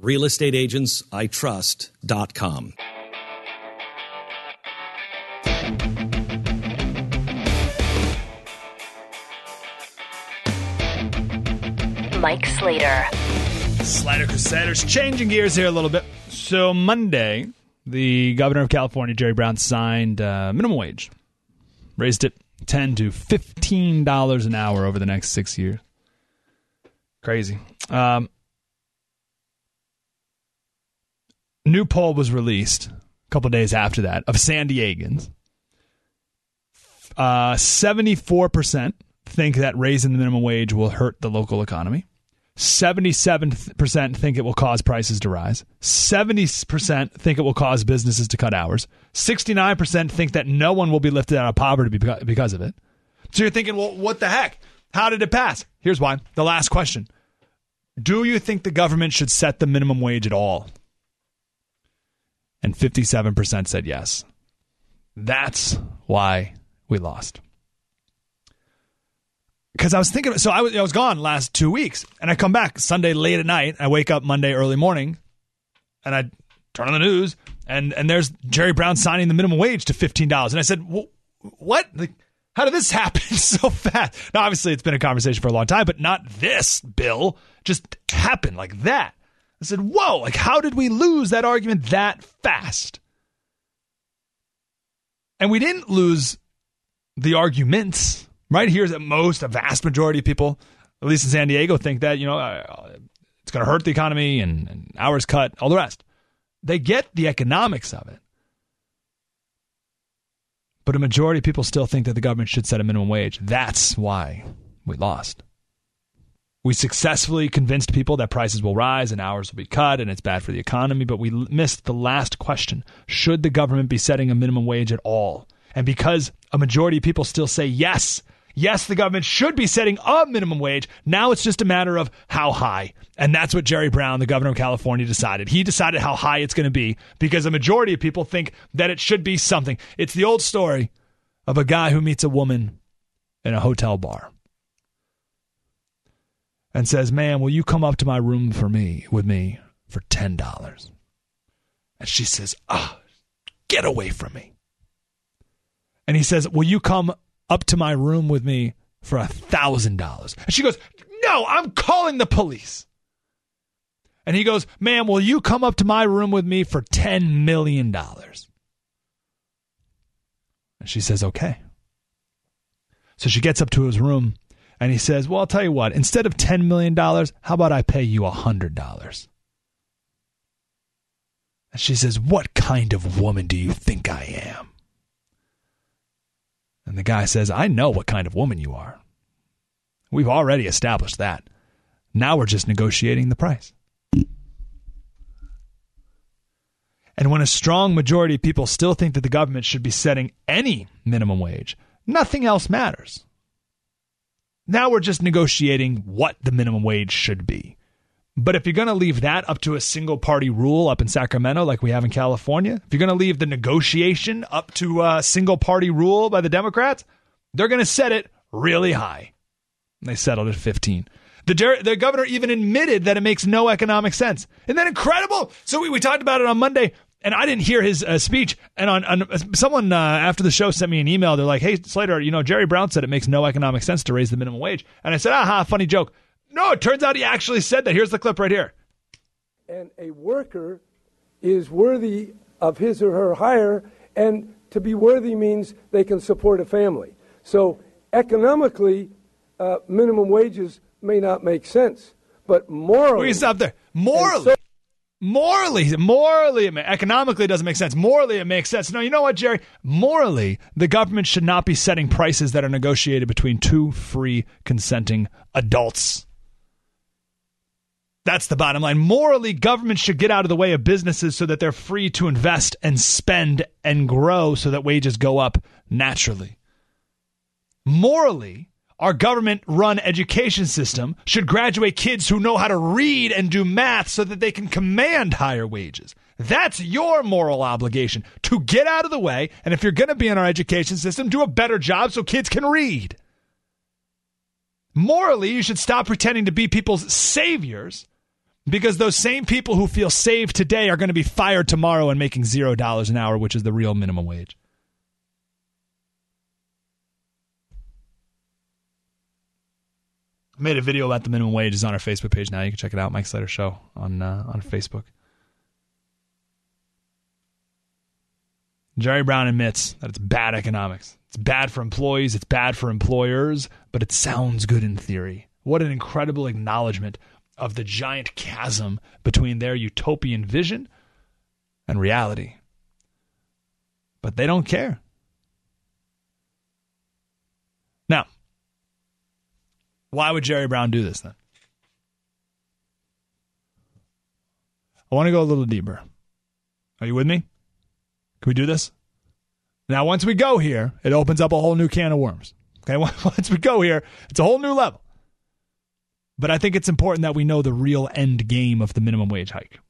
realestateagentsitrust.com. Mike Slater. Slider Crusaders changing gears here a little bit. So Monday, the governor of California, Jerry Brown, signed uh, minimum wage, raised it ten to fifteen dollars an hour over the next six years. Crazy. Um, new poll was released a couple days after that of San Diegans. Uh, 74% think that raising the minimum wage will hurt the local economy. 77% think it will cause prices to rise. 70% think it will cause businesses to cut hours. 69% think that no one will be lifted out of poverty because of it. So you're thinking, well, what the heck? How did it pass? Here's why. The last question Do you think the government should set the minimum wage at all? And 57% said yes. That's why we lost. Because I was thinking, so I was, I was gone last two weeks, and I come back Sunday late at night. I wake up Monday early morning, and I turn on the news, and and there's Jerry Brown signing the minimum wage to fifteen dollars, and I said, "What? Like, how did this happen so fast?" Now, obviously, it's been a conversation for a long time, but not this bill just happened like that. I said, whoa, like how did we lose that argument that fast? And we didn't lose the arguments, right? Here's at most a vast majority of people, at least in San Diego, think that, you know, uh, it's going to hurt the economy and, and hours cut, all the rest. They get the economics of it. But a majority of people still think that the government should set a minimum wage. That's why we lost. We successfully convinced people that prices will rise and hours will be cut and it's bad for the economy, but we missed the last question. Should the government be setting a minimum wage at all? And because a majority of people still say yes, yes, the government should be setting a minimum wage, now it's just a matter of how high. And that's what Jerry Brown, the governor of California, decided. He decided how high it's going to be because a majority of people think that it should be something. It's the old story of a guy who meets a woman in a hotel bar and says, "Man, will you come up to my room for me with me for ten dollars?" And she says, "Ah, oh, get away from me." And he says, "Will you come up to my room with me for a thousand dollars?" And she goes, "No, I'm calling the police." And he goes, "Ma'am, will you come up to my room with me for ten million dollars?" And she says, "Okay." So she gets up to his room and he says, Well, I'll tell you what, instead of $10 million, how about I pay you $100? And she says, What kind of woman do you think I am? And the guy says, I know what kind of woman you are. We've already established that. Now we're just negotiating the price. And when a strong majority of people still think that the government should be setting any minimum wage, nothing else matters. Now we're just negotiating what the minimum wage should be. But if you're going to leave that up to a single party rule up in Sacramento, like we have in California, if you're going to leave the negotiation up to a single party rule by the Democrats, they're going to set it really high. They settled at 15. The, the governor even admitted that it makes no economic sense. Isn't that incredible? So we, we talked about it on Monday and I didn't hear his uh, speech. And on, on someone uh, after the show sent me an email. They're like, "Hey Slater, you know Jerry Brown said it makes no economic sense to raise the minimum wage." And I said, "Aha, funny joke." No, it turns out he actually said that. Here's the clip right here. And a worker is worthy of his or her hire, and to be worthy means they can support a family. So economically, uh, minimum wages may not make sense, but morally, We stop there. Morally, morally, morally, economically, it doesn't make sense. Morally, it makes sense. No, you know what, Jerry? Morally, the government should not be setting prices that are negotiated between two free, consenting adults. That's the bottom line. Morally, government should get out of the way of businesses so that they're free to invest and spend and grow so that wages go up naturally. Morally, our government run education system should graduate kids who know how to read and do math so that they can command higher wages. That's your moral obligation to get out of the way. And if you're going to be in our education system, do a better job so kids can read. Morally, you should stop pretending to be people's saviors because those same people who feel saved today are going to be fired tomorrow and making zero dollars an hour, which is the real minimum wage. Made a video about the minimum wage. It's on our Facebook page now. You can check it out, Mike Slater Show on uh, on Facebook. Jerry Brown admits that it's bad economics. It's bad for employees, it's bad for employers, but it sounds good in theory. What an incredible acknowledgement of the giant chasm between their utopian vision and reality. But they don't care. Now, why would Jerry Brown do this then? I want to go a little deeper. Are you with me? Can we do this? Now, once we go here, it opens up a whole new can of worms. Okay, once we go here, it's a whole new level. But I think it's important that we know the real end game of the minimum wage hike.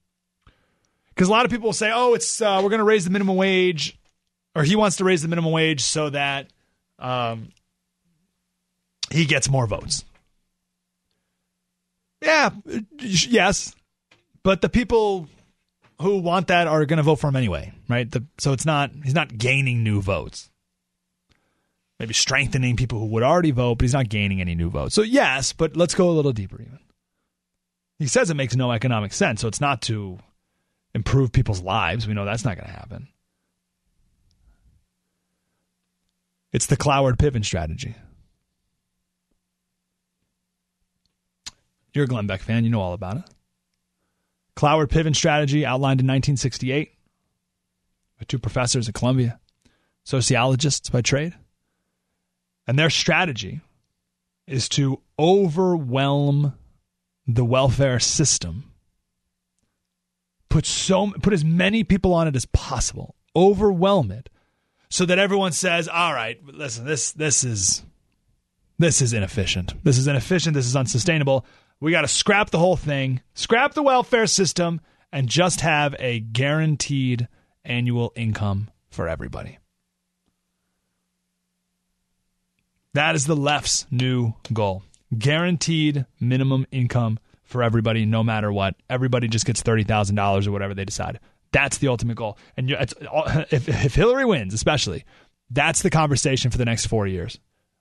Because a lot of people will say, "Oh, it's uh, we're going to raise the minimum wage," or he wants to raise the minimum wage so that um, he gets more votes. Yeah, yes, but the people who want that are going to vote for him anyway, right? The, so it's not he's not gaining new votes. Maybe strengthening people who would already vote, but he's not gaining any new votes. So yes, but let's go a little deeper even. He says it makes no economic sense, so it's not to improve people's lives. We know that's not going to happen. It's the Cloward Piven strategy. You're a Glenn Beck fan, you know all about it. Cloward Piven strategy outlined in 1968 by two professors at Columbia, sociologists by trade. And their strategy is to overwhelm the welfare system. Put so put as many people on it as possible. Overwhelm it so that everyone says, "All right, listen, this this is this is inefficient. This is inefficient. This is unsustainable. We got to scrap the whole thing, scrap the welfare system, and just have a guaranteed annual income for everybody. That is the left's new goal. Guaranteed minimum income for everybody, no matter what. Everybody just gets $30,000 or whatever they decide. That's the ultimate goal. And if, if Hillary wins, especially, that's the conversation for the next four years.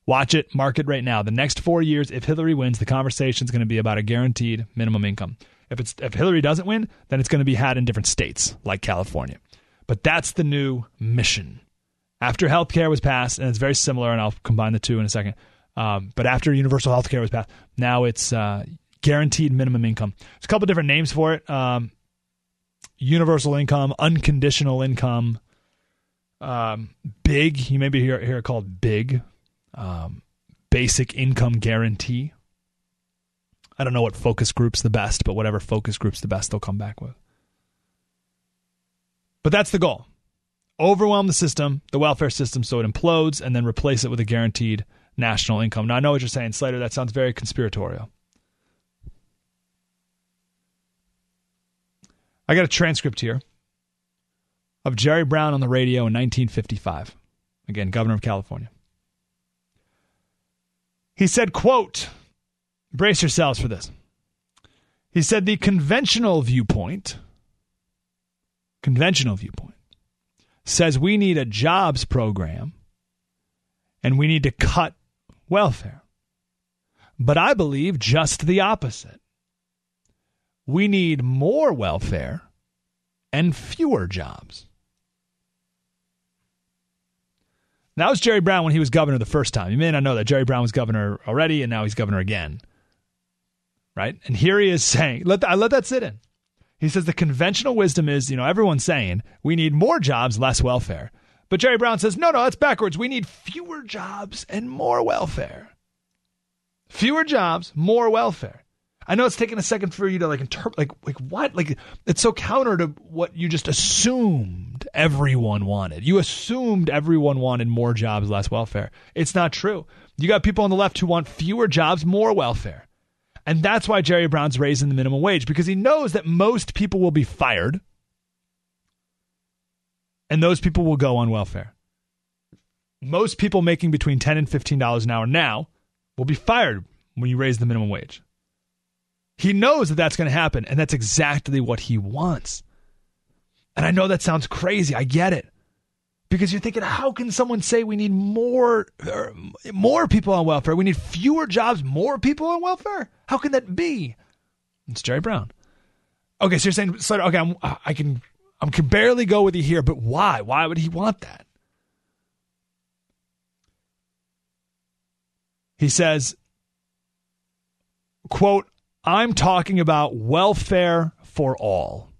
Watch it, mark it right now. The next four years, if Hillary wins, the conversation is going to be about a guaranteed minimum income. If it's if Hillary doesn't win, then it's going to be had in different states like California. But that's the new mission. After health care was passed, and it's very similar, and I'll combine the two in a second. Um, but after universal health care was passed, now it's uh, guaranteed minimum income. There's a couple different names for it. Um, universal income, unconditional income, um, big. You maybe hear, hear it called big um, basic income guarantee. I don't know what focus group's the best, but whatever focus group's the best, they'll come back with. But that's the goal. Overwhelm the system, the welfare system, so it implodes, and then replace it with a guaranteed national income. Now, I know what you're saying, Slater. That sounds very conspiratorial. I got a transcript here of Jerry Brown on the radio in 1955. Again, governor of California. He said, quote, brace yourselves for this. He said the conventional viewpoint, conventional viewpoint, says we need a jobs program and we need to cut welfare. But I believe just the opposite. We need more welfare and fewer jobs. That was Jerry Brown when he was governor the first time. You may not know that Jerry Brown was governor already, and now he's governor again. Right? And here he is saying, let I let that sit in. He says the conventional wisdom is, you know, everyone's saying we need more jobs, less welfare. But Jerry Brown says, no, no, that's backwards. We need fewer jobs and more welfare. Fewer jobs, more welfare. I know it's taking a second for you to like interpret, like, like what? Like, it's so counter to what you just assumed everyone wanted. You assumed everyone wanted more jobs, less welfare. It's not true. You got people on the left who want fewer jobs, more welfare. And that's why Jerry Brown's raising the minimum wage because he knows that most people will be fired and those people will go on welfare. Most people making between 10 and $15 an hour now will be fired when you raise the minimum wage. He knows that that's going to happen, and that's exactly what he wants. And I know that sounds crazy. I get it. Because you're thinking, how can someone say we need more more people on welfare? We need fewer jobs, more people on welfare? How can that be? It's Jerry Brown. Okay, so you're saying, Slater, okay, I'm, I can I can barely go with you here, but why? Why would he want that? He says, quote, I'm talking about welfare for all.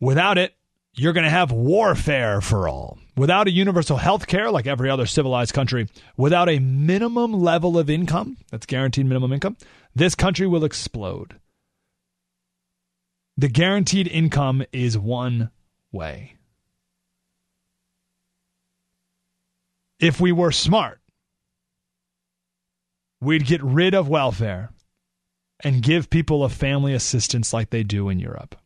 Without it, you're going to have warfare for all. Without a universal health care like every other civilized country, without a minimum level of income, that's guaranteed minimum income, this country will explode. The guaranteed income is one way. If we were smart, we'd get rid of welfare and give people a family assistance like they do in Europe.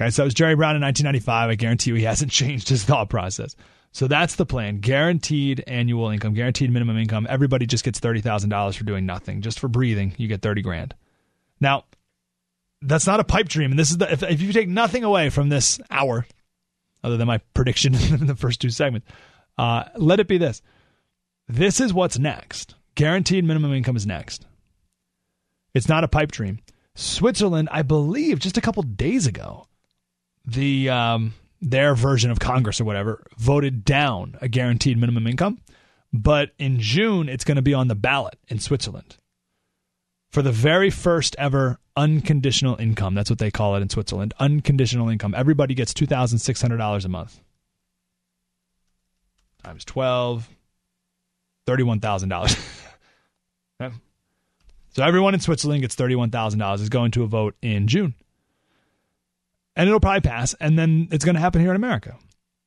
Okay, so it was Jerry Brown in 1995. I guarantee you he hasn't changed his thought process. So that's the plan. Guaranteed annual income, guaranteed minimum income. Everybody just gets $30,000 for doing nothing. Just for breathing, you get 30 grand. Now, that's not a pipe dream. And this is the, if, if you take nothing away from this hour, other than my prediction in the first two segments, uh, let it be this. This is what's next. Guaranteed minimum income is next. It's not a pipe dream. Switzerland, I believe, just a couple days ago, the um, their version of Congress or whatever voted down a guaranteed minimum income. But in June, it's going to be on the ballot in Switzerland for the very first ever unconditional income. That's what they call it in Switzerland. Unconditional income. Everybody gets $2,600 a month. Times 12, $31,000. okay. So everyone in Switzerland gets $31,000 is going to a vote in June and it'll probably pass. And then it's going to happen here in America.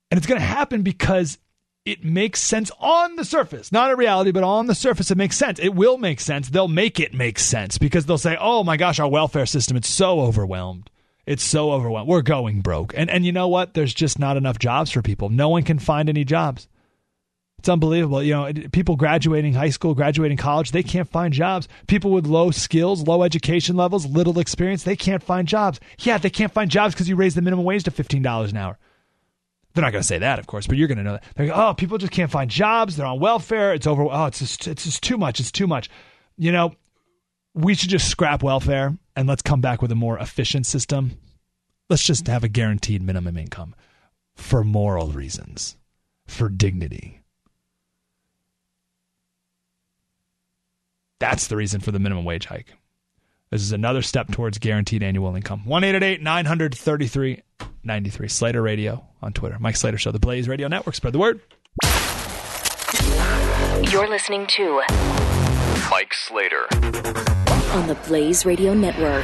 And it's going to happen because it makes sense on the surface, not in reality, but on the surface, it makes sense. It will make sense. They'll make it make sense because they'll say, oh my gosh, our welfare system, it's so overwhelmed. It's so overwhelmed. We're going broke. And, and you know what? There's just not enough jobs for people. No one can find any jobs. It's unbelievable. You know, people graduating high school, graduating college, they can't find jobs. People with low skills, low education levels, little experience, they can't find jobs. Yeah, they can't find jobs because you raise the minimum wage to $15 an hour. They're not going to say that, of course, but you're going to know that. They're oh, people just can't find jobs. They're on welfare. It's over. Oh, it's just, it's just too much. It's too much. You know, we should just scrap welfare and let's come back with a more efficient system. Let's just have a guaranteed minimum income for moral reasons, for dignity That's the reason for the minimum wage hike. This is another step towards guaranteed annual income. 1 933 93. Slater Radio on Twitter. Mike Slater Show, the Blaze Radio Network. Spread the word. You're listening to Mike Slater on the Blaze Radio Network.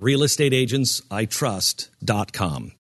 RealestateAgentsITrust.com.